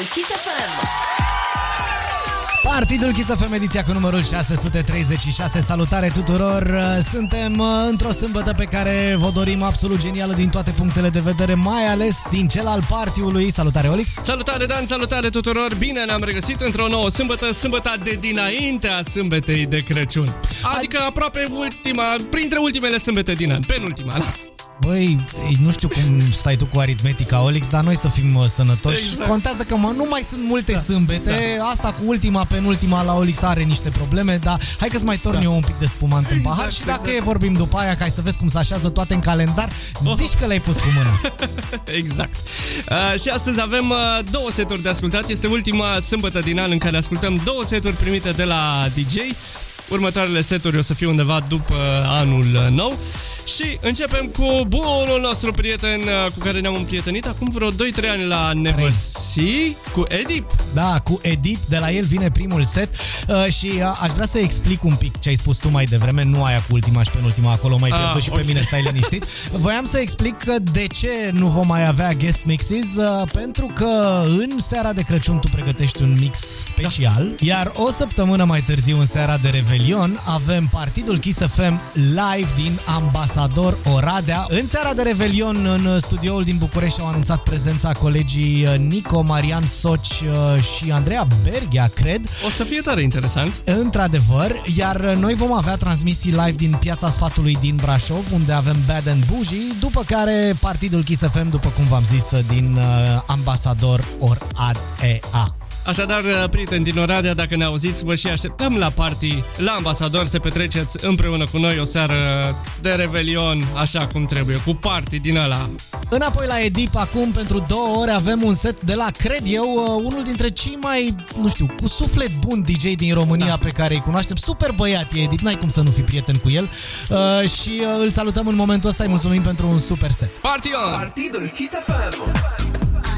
Kiss FM. Partidul Kiss FM, ediția cu numărul 636. Salutare tuturor! Suntem uh, într-o sâmbătă pe care vă dorim absolut genială din toate punctele de vedere, mai ales din cel al partiului. Salutare, Olix! Salutare, Dan! Salutare tuturor! Bine ne-am regăsit într-o nouă sâmbătă, sâmbăta de dinaintea sâmbetei de Crăciun. Adică aproape ultima, printre ultimele sâmbete din an, penultima, da? Băi, nu știu cum stai tu cu aritmetica, Olix, dar noi să fim uh, sănătoși. Exact. Contează că mă, nu mai sunt multe da. sâmbete. Da. Asta cu ultima, penultima la Olix are niște probleme, dar hai că-ți mai torni da. eu un pic de spumant în Exact, pahar și dacă exact. e vorbim după aia, ca să vezi cum se așează toate în calendar, zici că le-ai pus cu mâna. Exact. Uh, și astăzi avem uh, două seturi de ascultat. Este ultima sâmbătă din an în care ascultăm două seturi primite de la DJ. Următoarele seturi o să fie undeva după anul uh, nou. Și începem cu bunul nostru prieten uh, cu care ne-am împrietenit acum vreo 2-3 ani la Neversea cu Edip. Da, cu Edip, de la el vine primul set uh, și uh, aș vrea să explic un pic ce ai spus tu mai devreme, nu aia cu ultima și penultima acolo, mai Ah, pierdut și ok. pe mine, stai liniștit. Voiam să explic că de ce nu vom mai avea guest mixes, uh, pentru că în seara de Crăciun tu pregătești un mix special, Da. iar o săptămână mai târziu, în seara de Revelion, avem partidul Kiss FM live din Ambasador Oradea. În seara de Revelion, în studioul din București, au anunțat prezența colegii uh, Nico, Marian Soci uh, și Andreea Berghia, cred. O să fie tare interesant. Într-adevăr, iar noi vom avea transmisii live din Piața Sfatului din Brașov, unde avem Bad and Bougie, după care partidul Kiss FM, după cum v-am zis, din uh, Ambasador or AEA. Așadar, uh, prieteni din Oradea, dacă ne auziți, vă și așteptăm la party, la Ambasador, să petreceți împreună cu noi o seară de revelion, așa cum trebuie, cu party din ăla. Înapoi la Edip, acum pentru două ore avem un set de la, cred eu, uh, unul dintre cei mai, nu știu, cu suflet bun DJ din România da. pe care îi cunoaștem. Super băiat e Edip, n-ai cum să nu fii prieten cu el. Uh, și uh, îl salutăm în momentul ăsta, îi mulțumim pentru un super set. Party on! Partidul Kiss FM.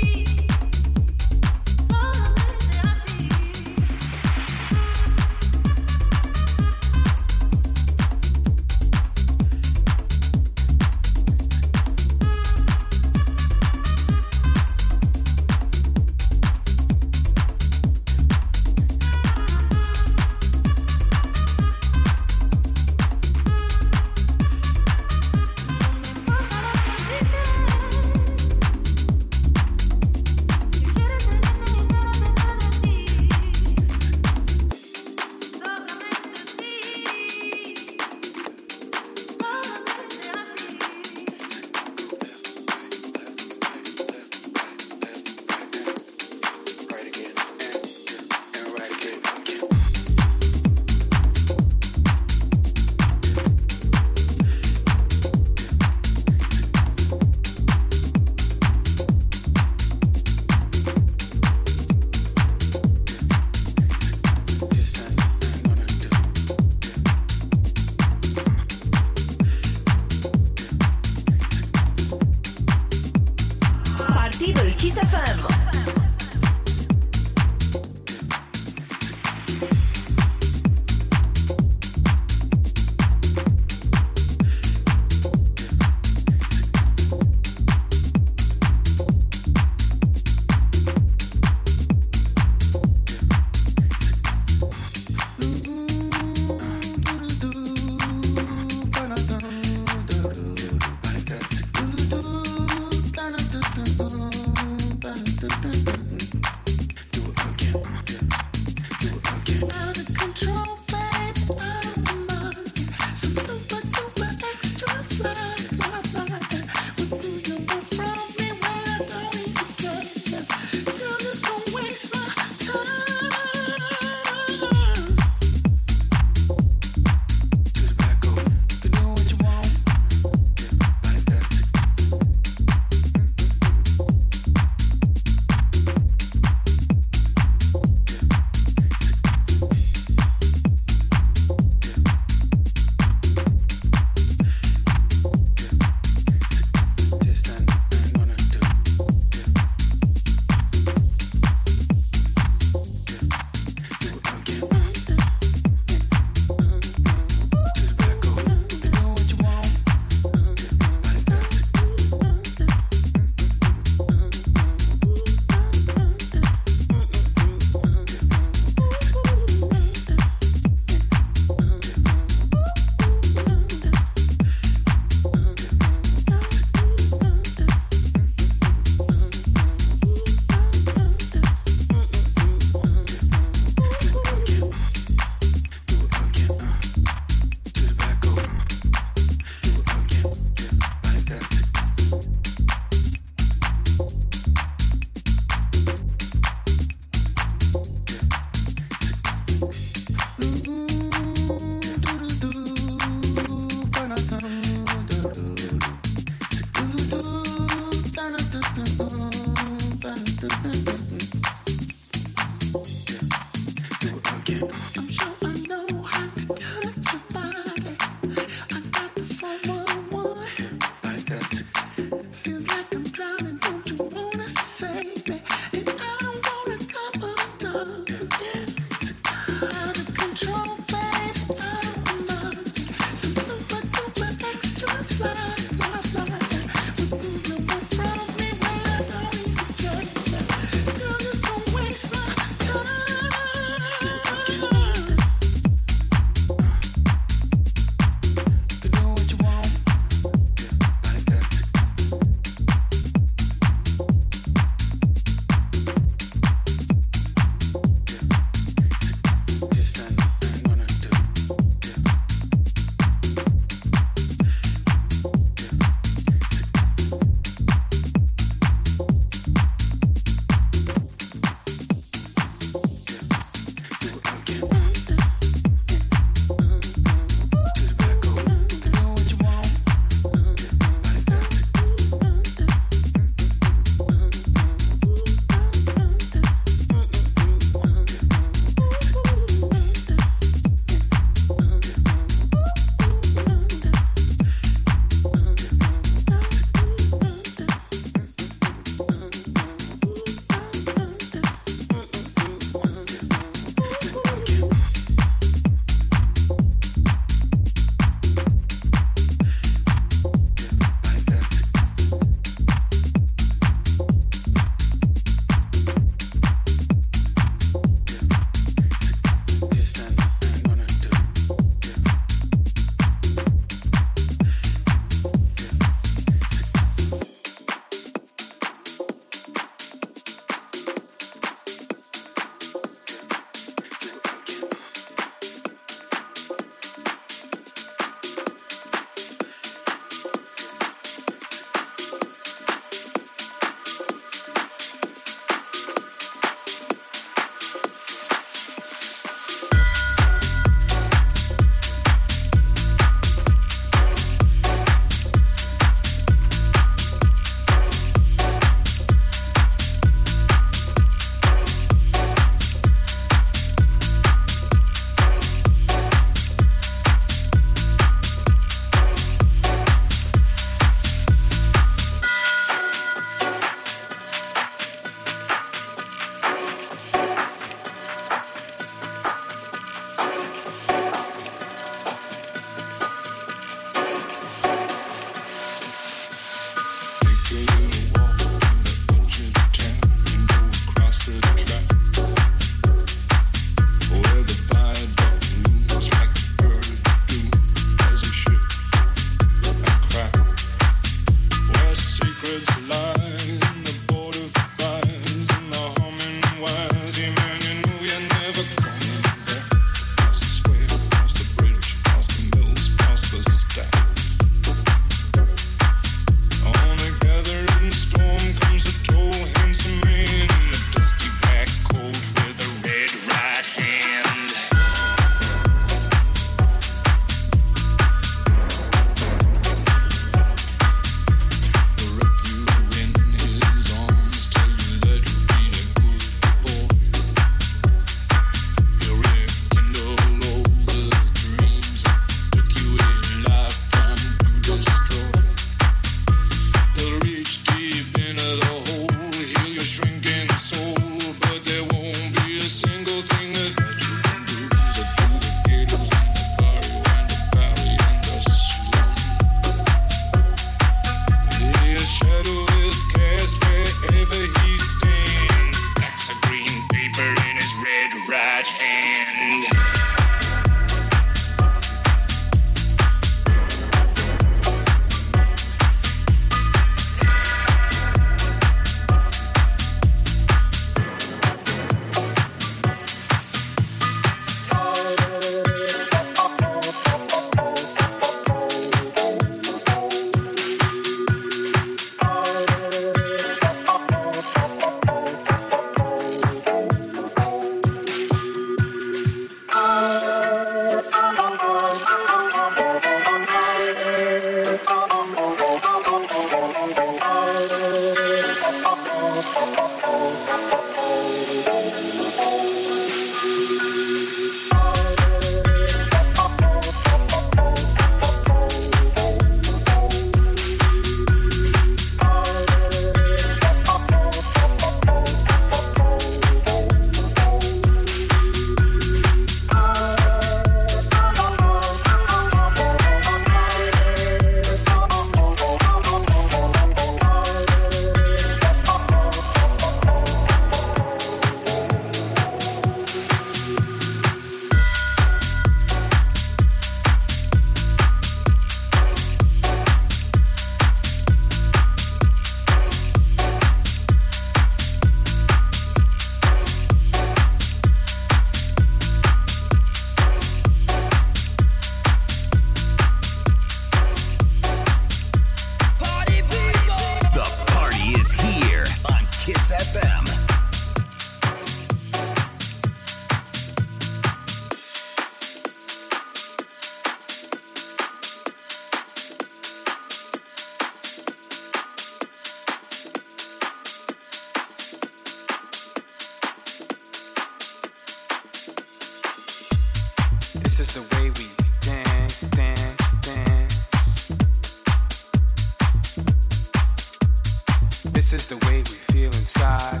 This is the way we feel inside,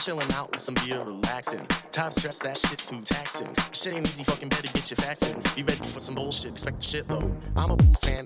chilling out with some beer, relaxing. Time stress, that shit's too taxing. Shit ain't easy, fucking better get your facts in. Be ready for some bullshit, expect the shitload. I'm a boo fan,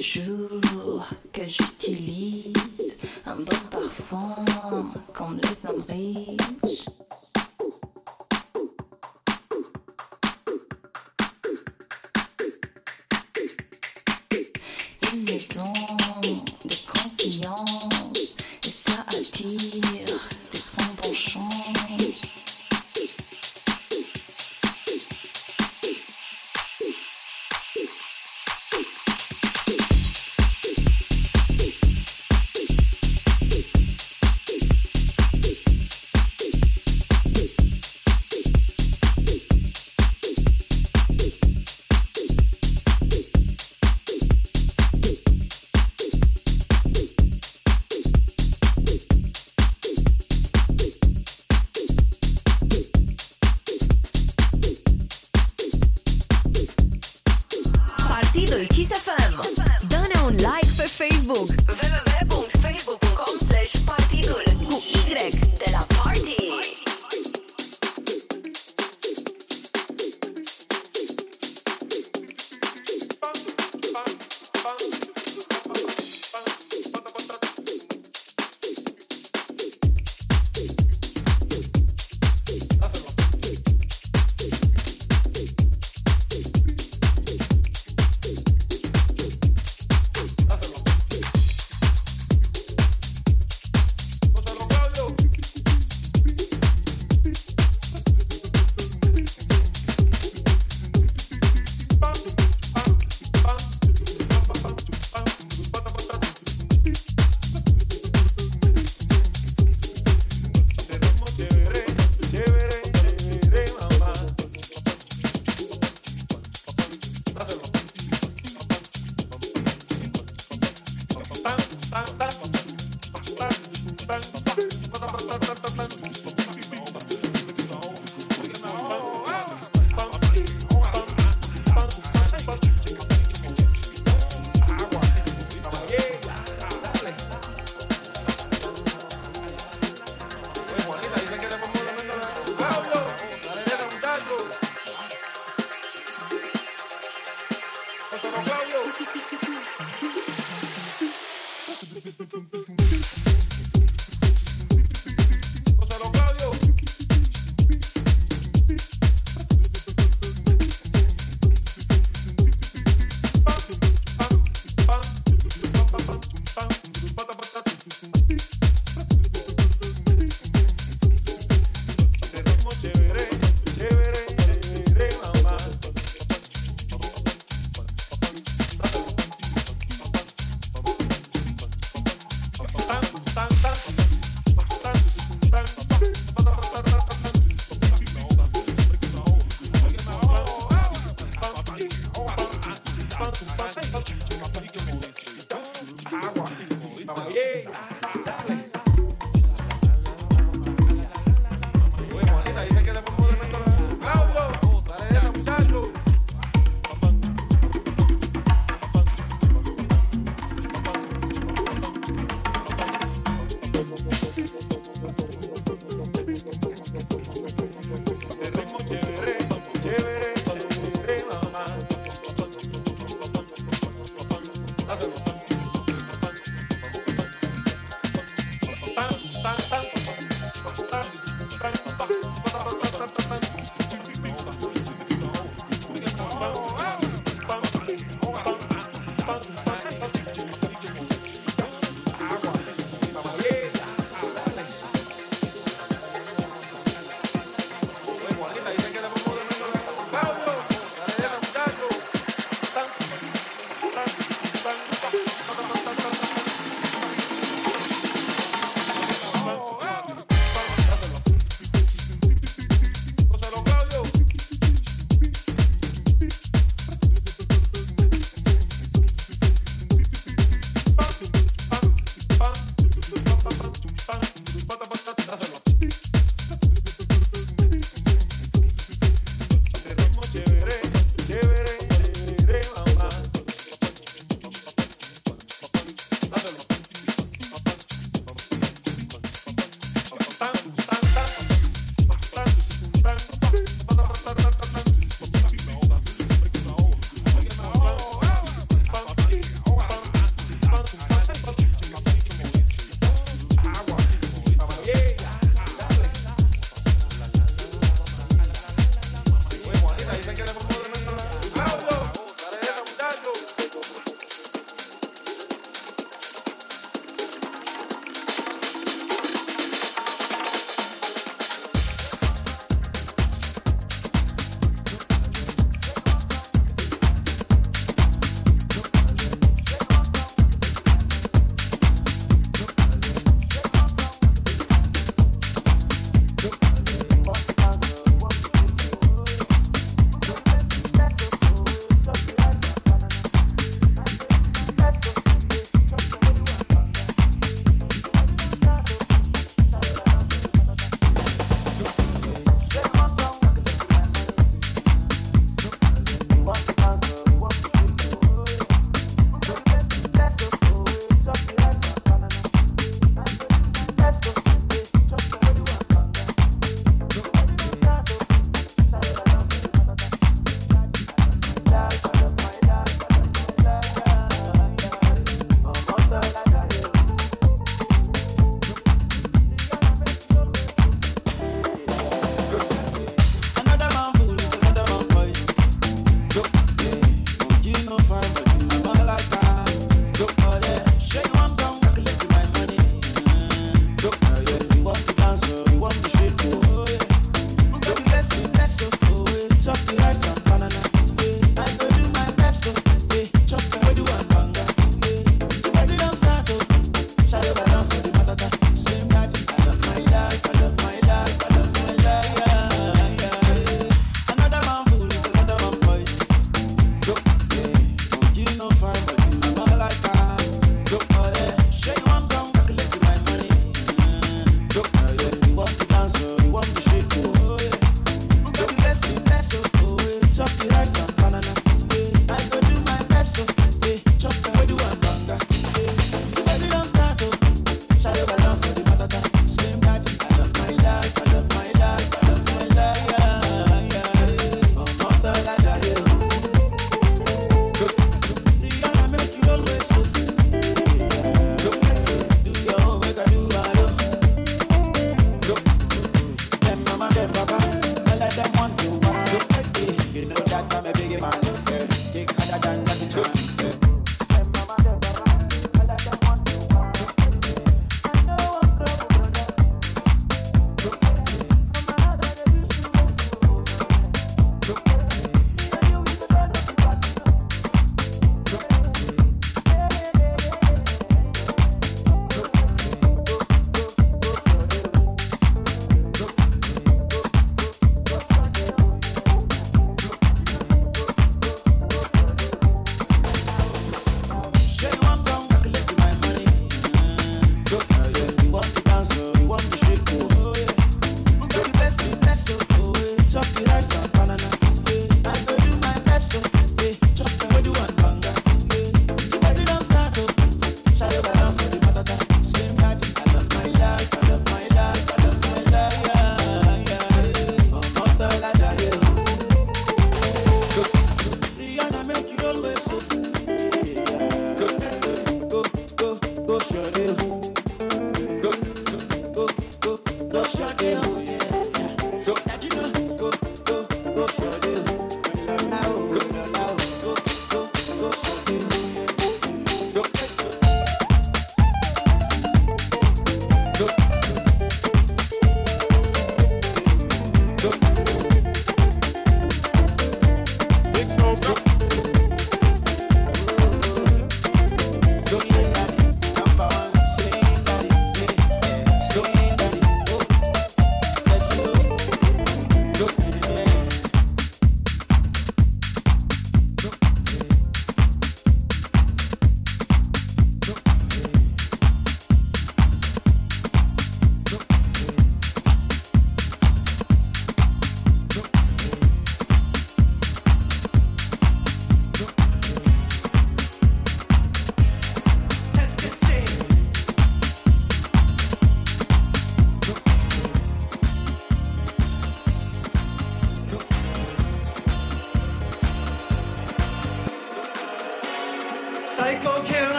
les jours que j'utilise un bon parfum comme les hommes.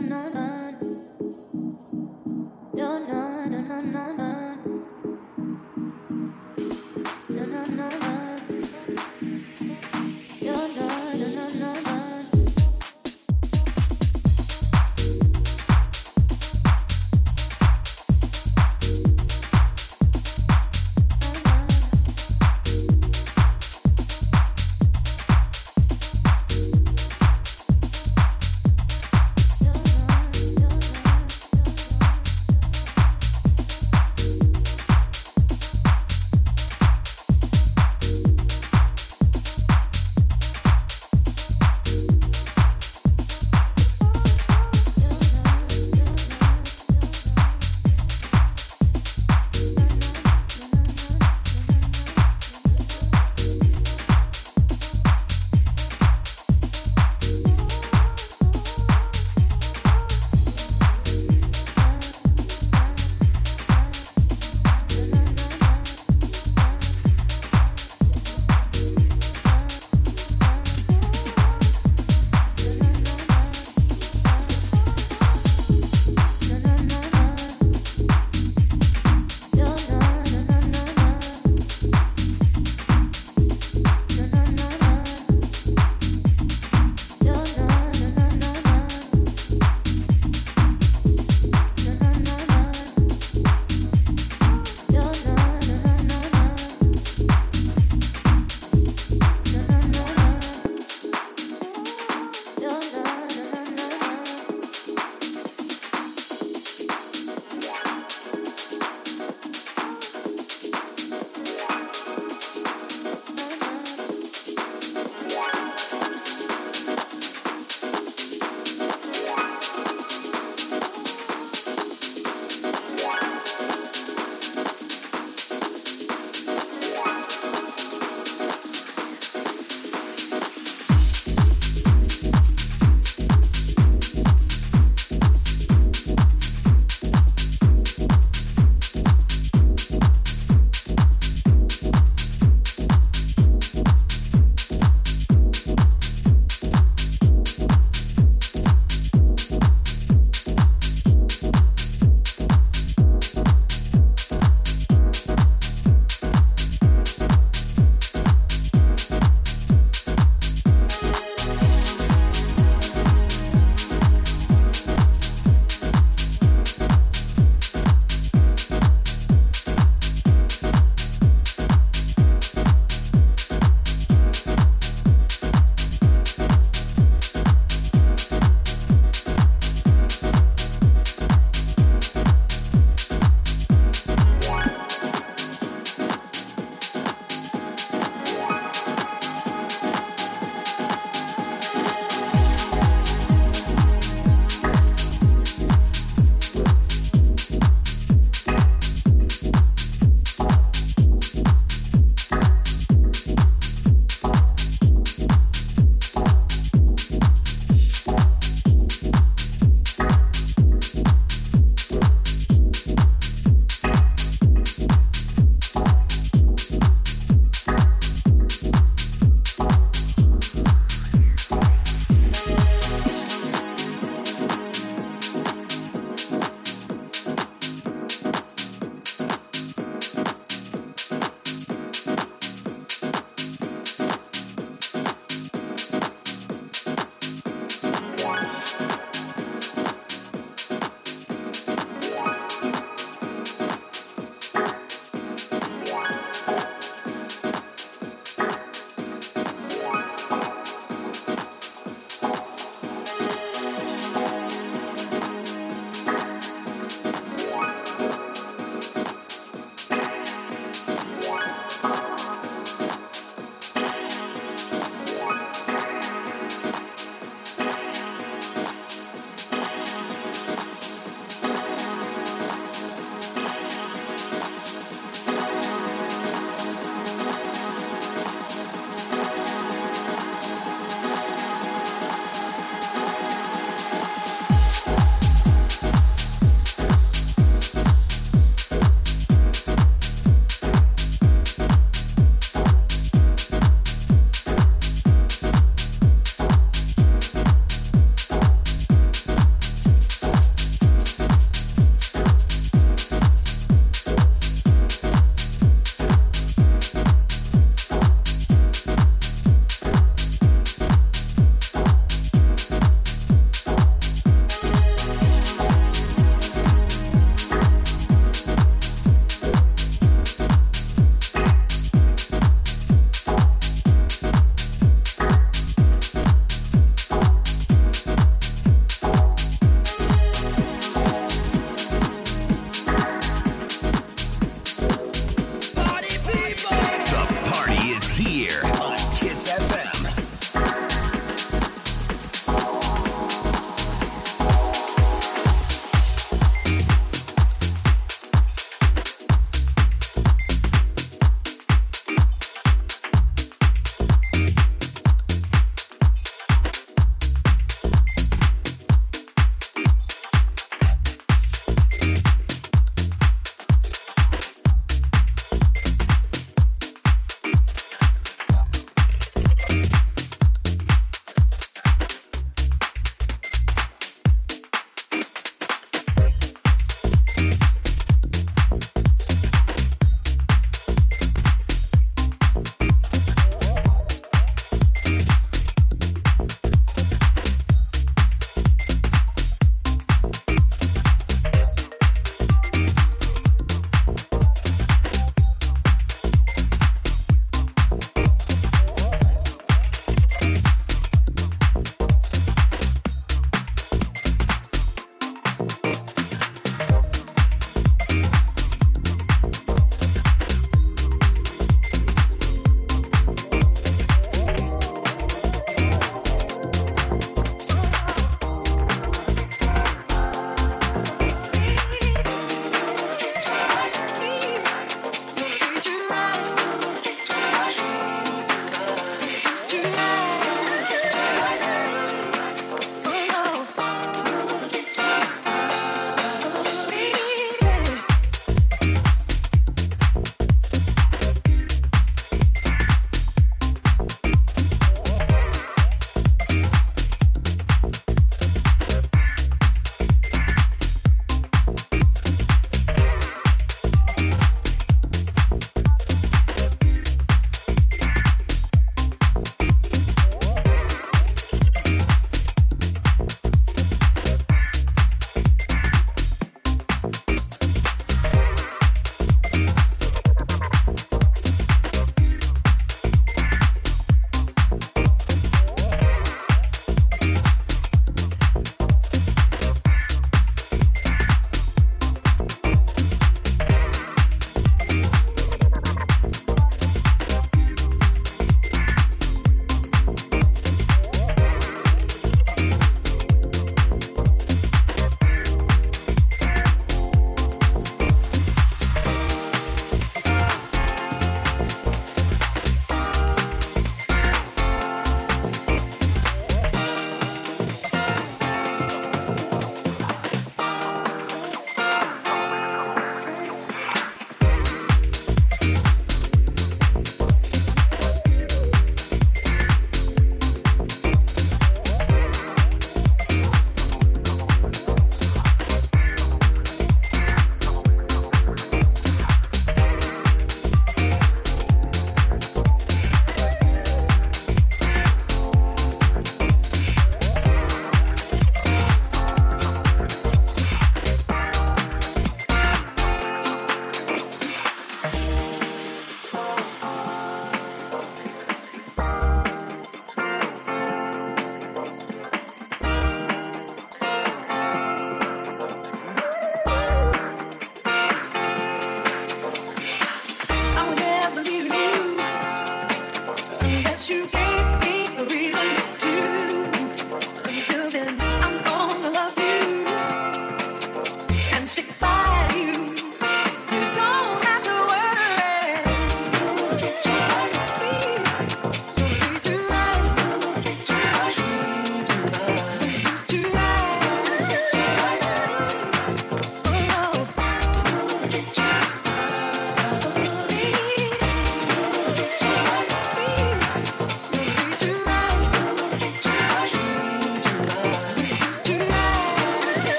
Na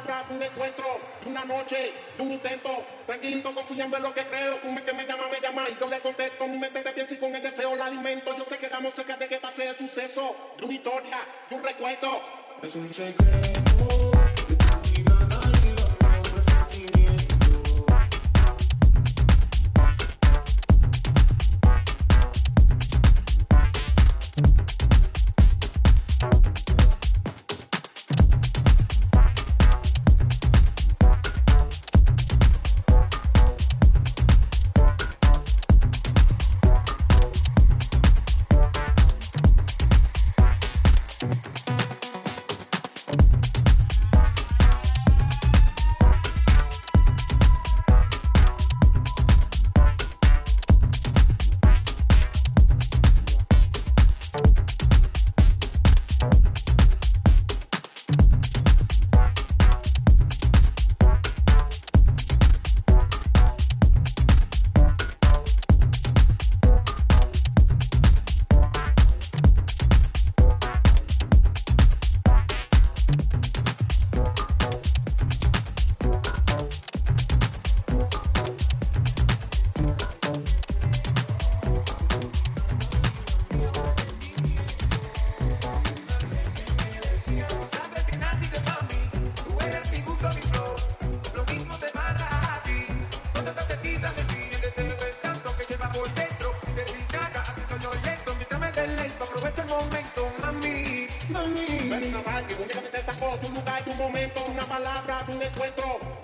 palabra, un encuentro, una noche, un intento, tranquilito, confiando en lo que creo. Tú me, que me llama, me llama. Y yo le contesto, mi mente te piensa y con el deseo la alimento. Yo sé que estamos cerca de que pase el suceso, de una historia, de un recuerdo. Es un secreto.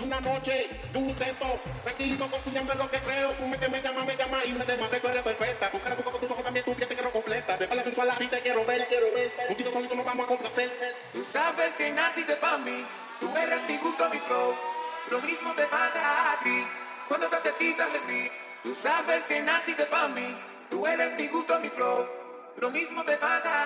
Una noche, un intento, tranquilito, confiando en lo que creo, tú me, que me llama, me llama y me demanda, tú eres perfecta, tu cara, tu boca, tus ojos también, tu piel te quiero completa, de la sensual así te quiero ver, quiero ver, un tiro solito nos vamos a complacer. Tú sabes que naciste para mí, tú eres mi gusto, mi flow. Lo mismo te pasa a ti cuando te cerquitas de mí. Tú sabes que naciste para mí, tú eres mi gusto, mi flow. Lo mismo te pasa a.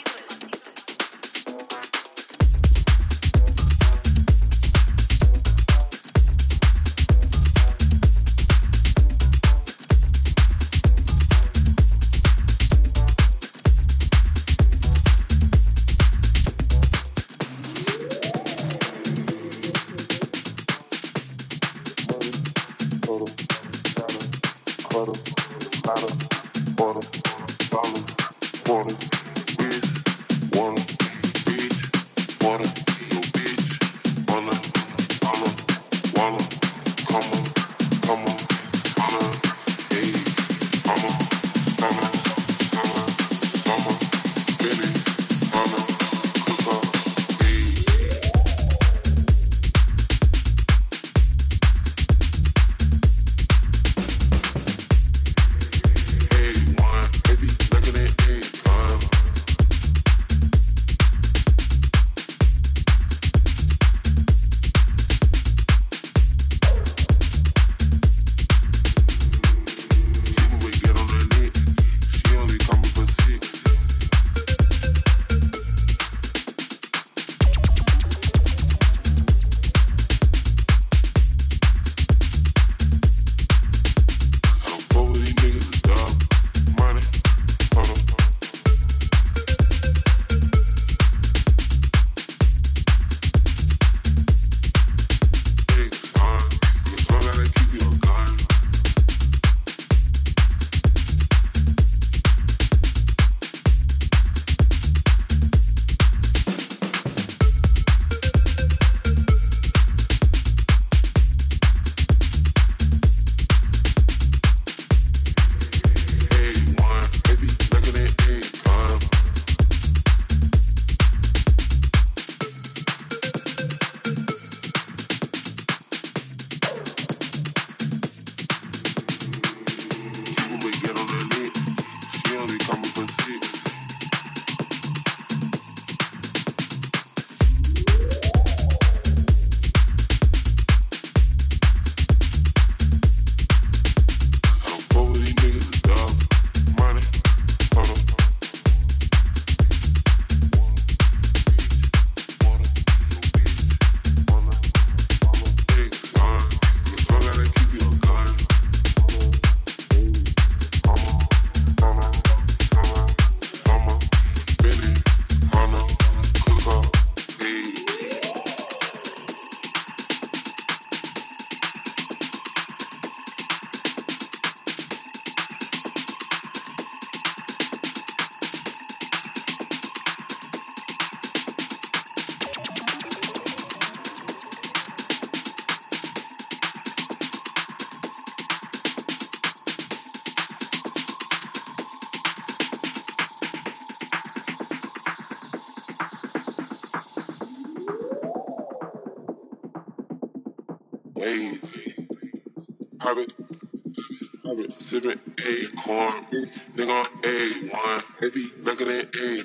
Nigga on A1, every nigga than A.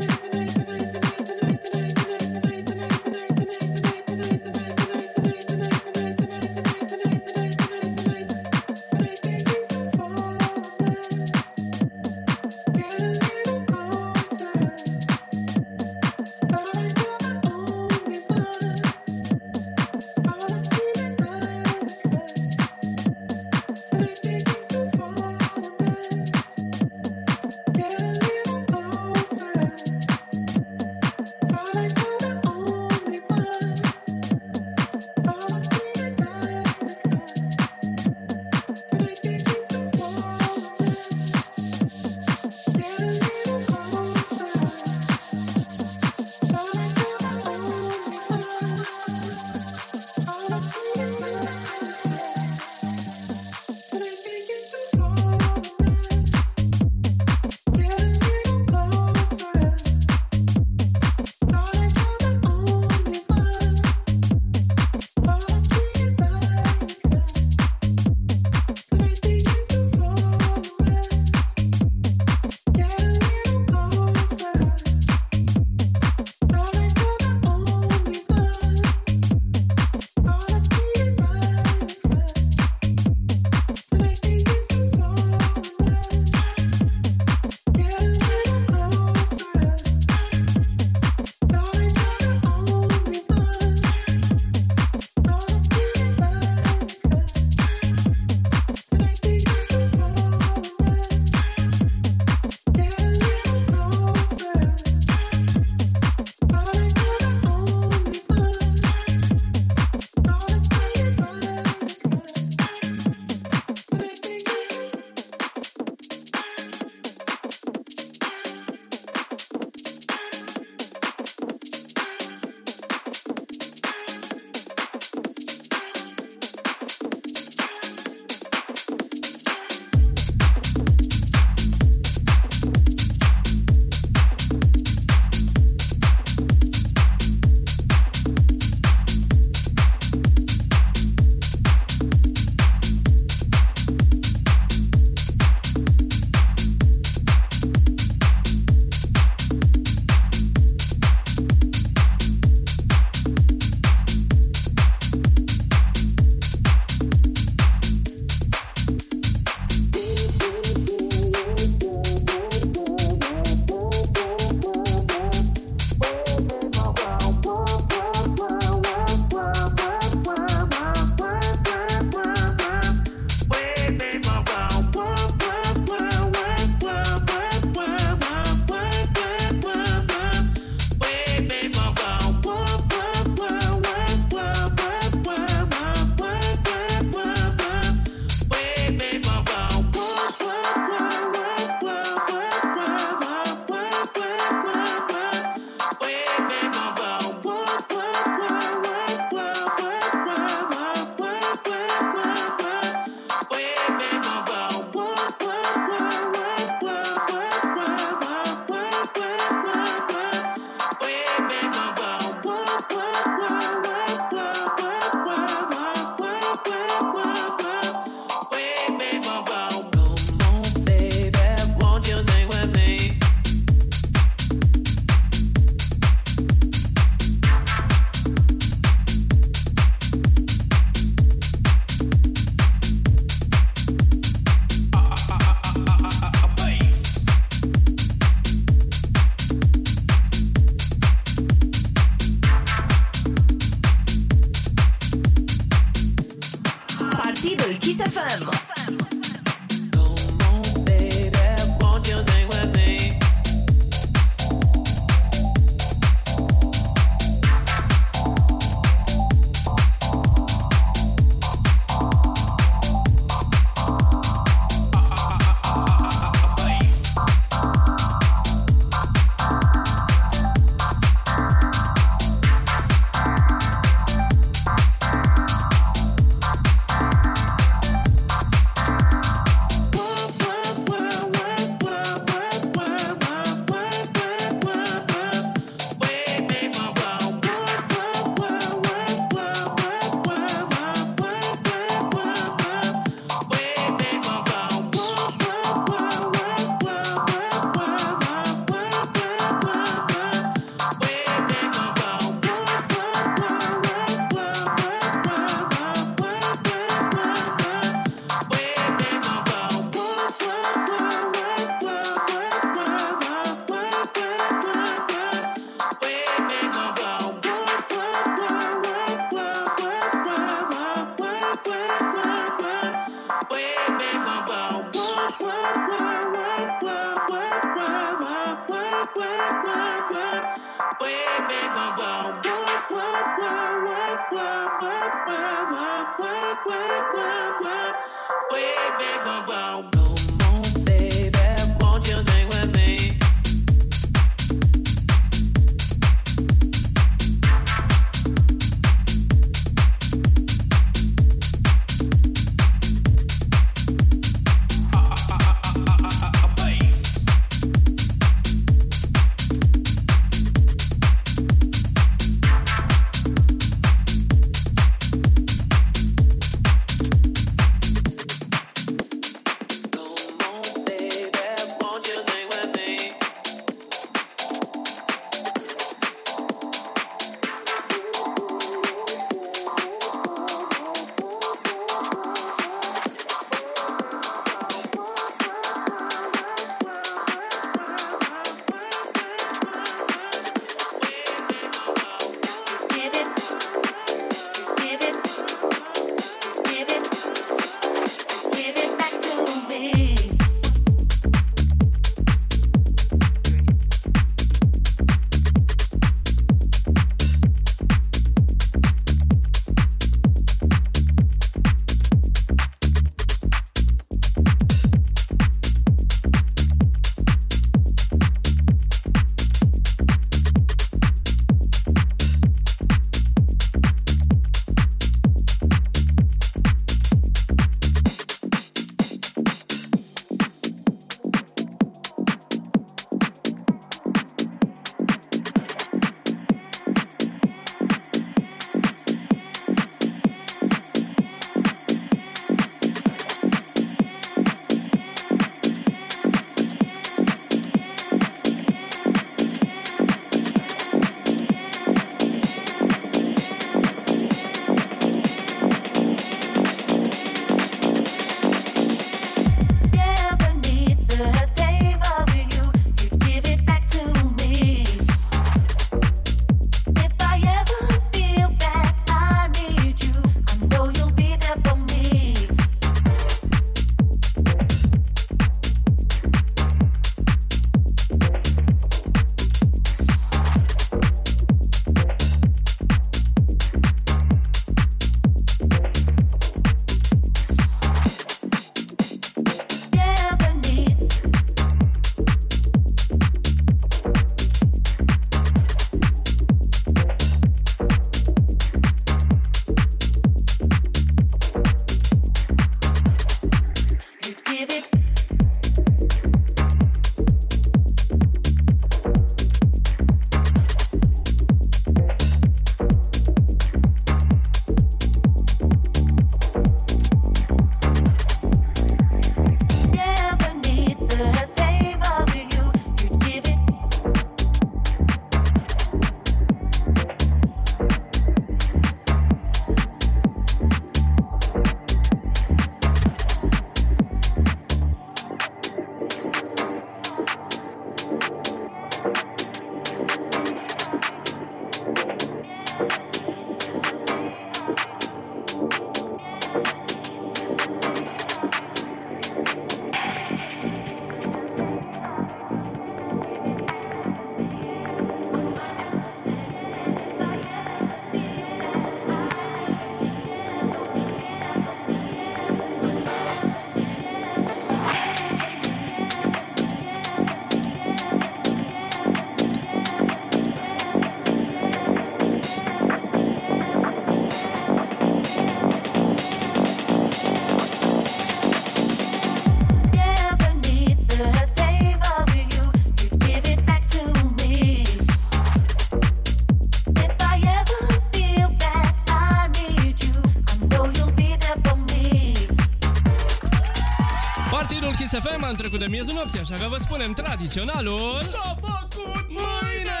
Partidul Kiss FM am trecut de miezul nopții, așa că vă spunem tradiționalul... S-a făcut mâine!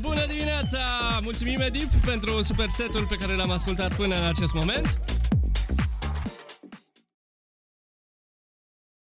Bună dimineața! Mulțumim, Edip, pentru super setul pe care l-am ascultat până în acest moment.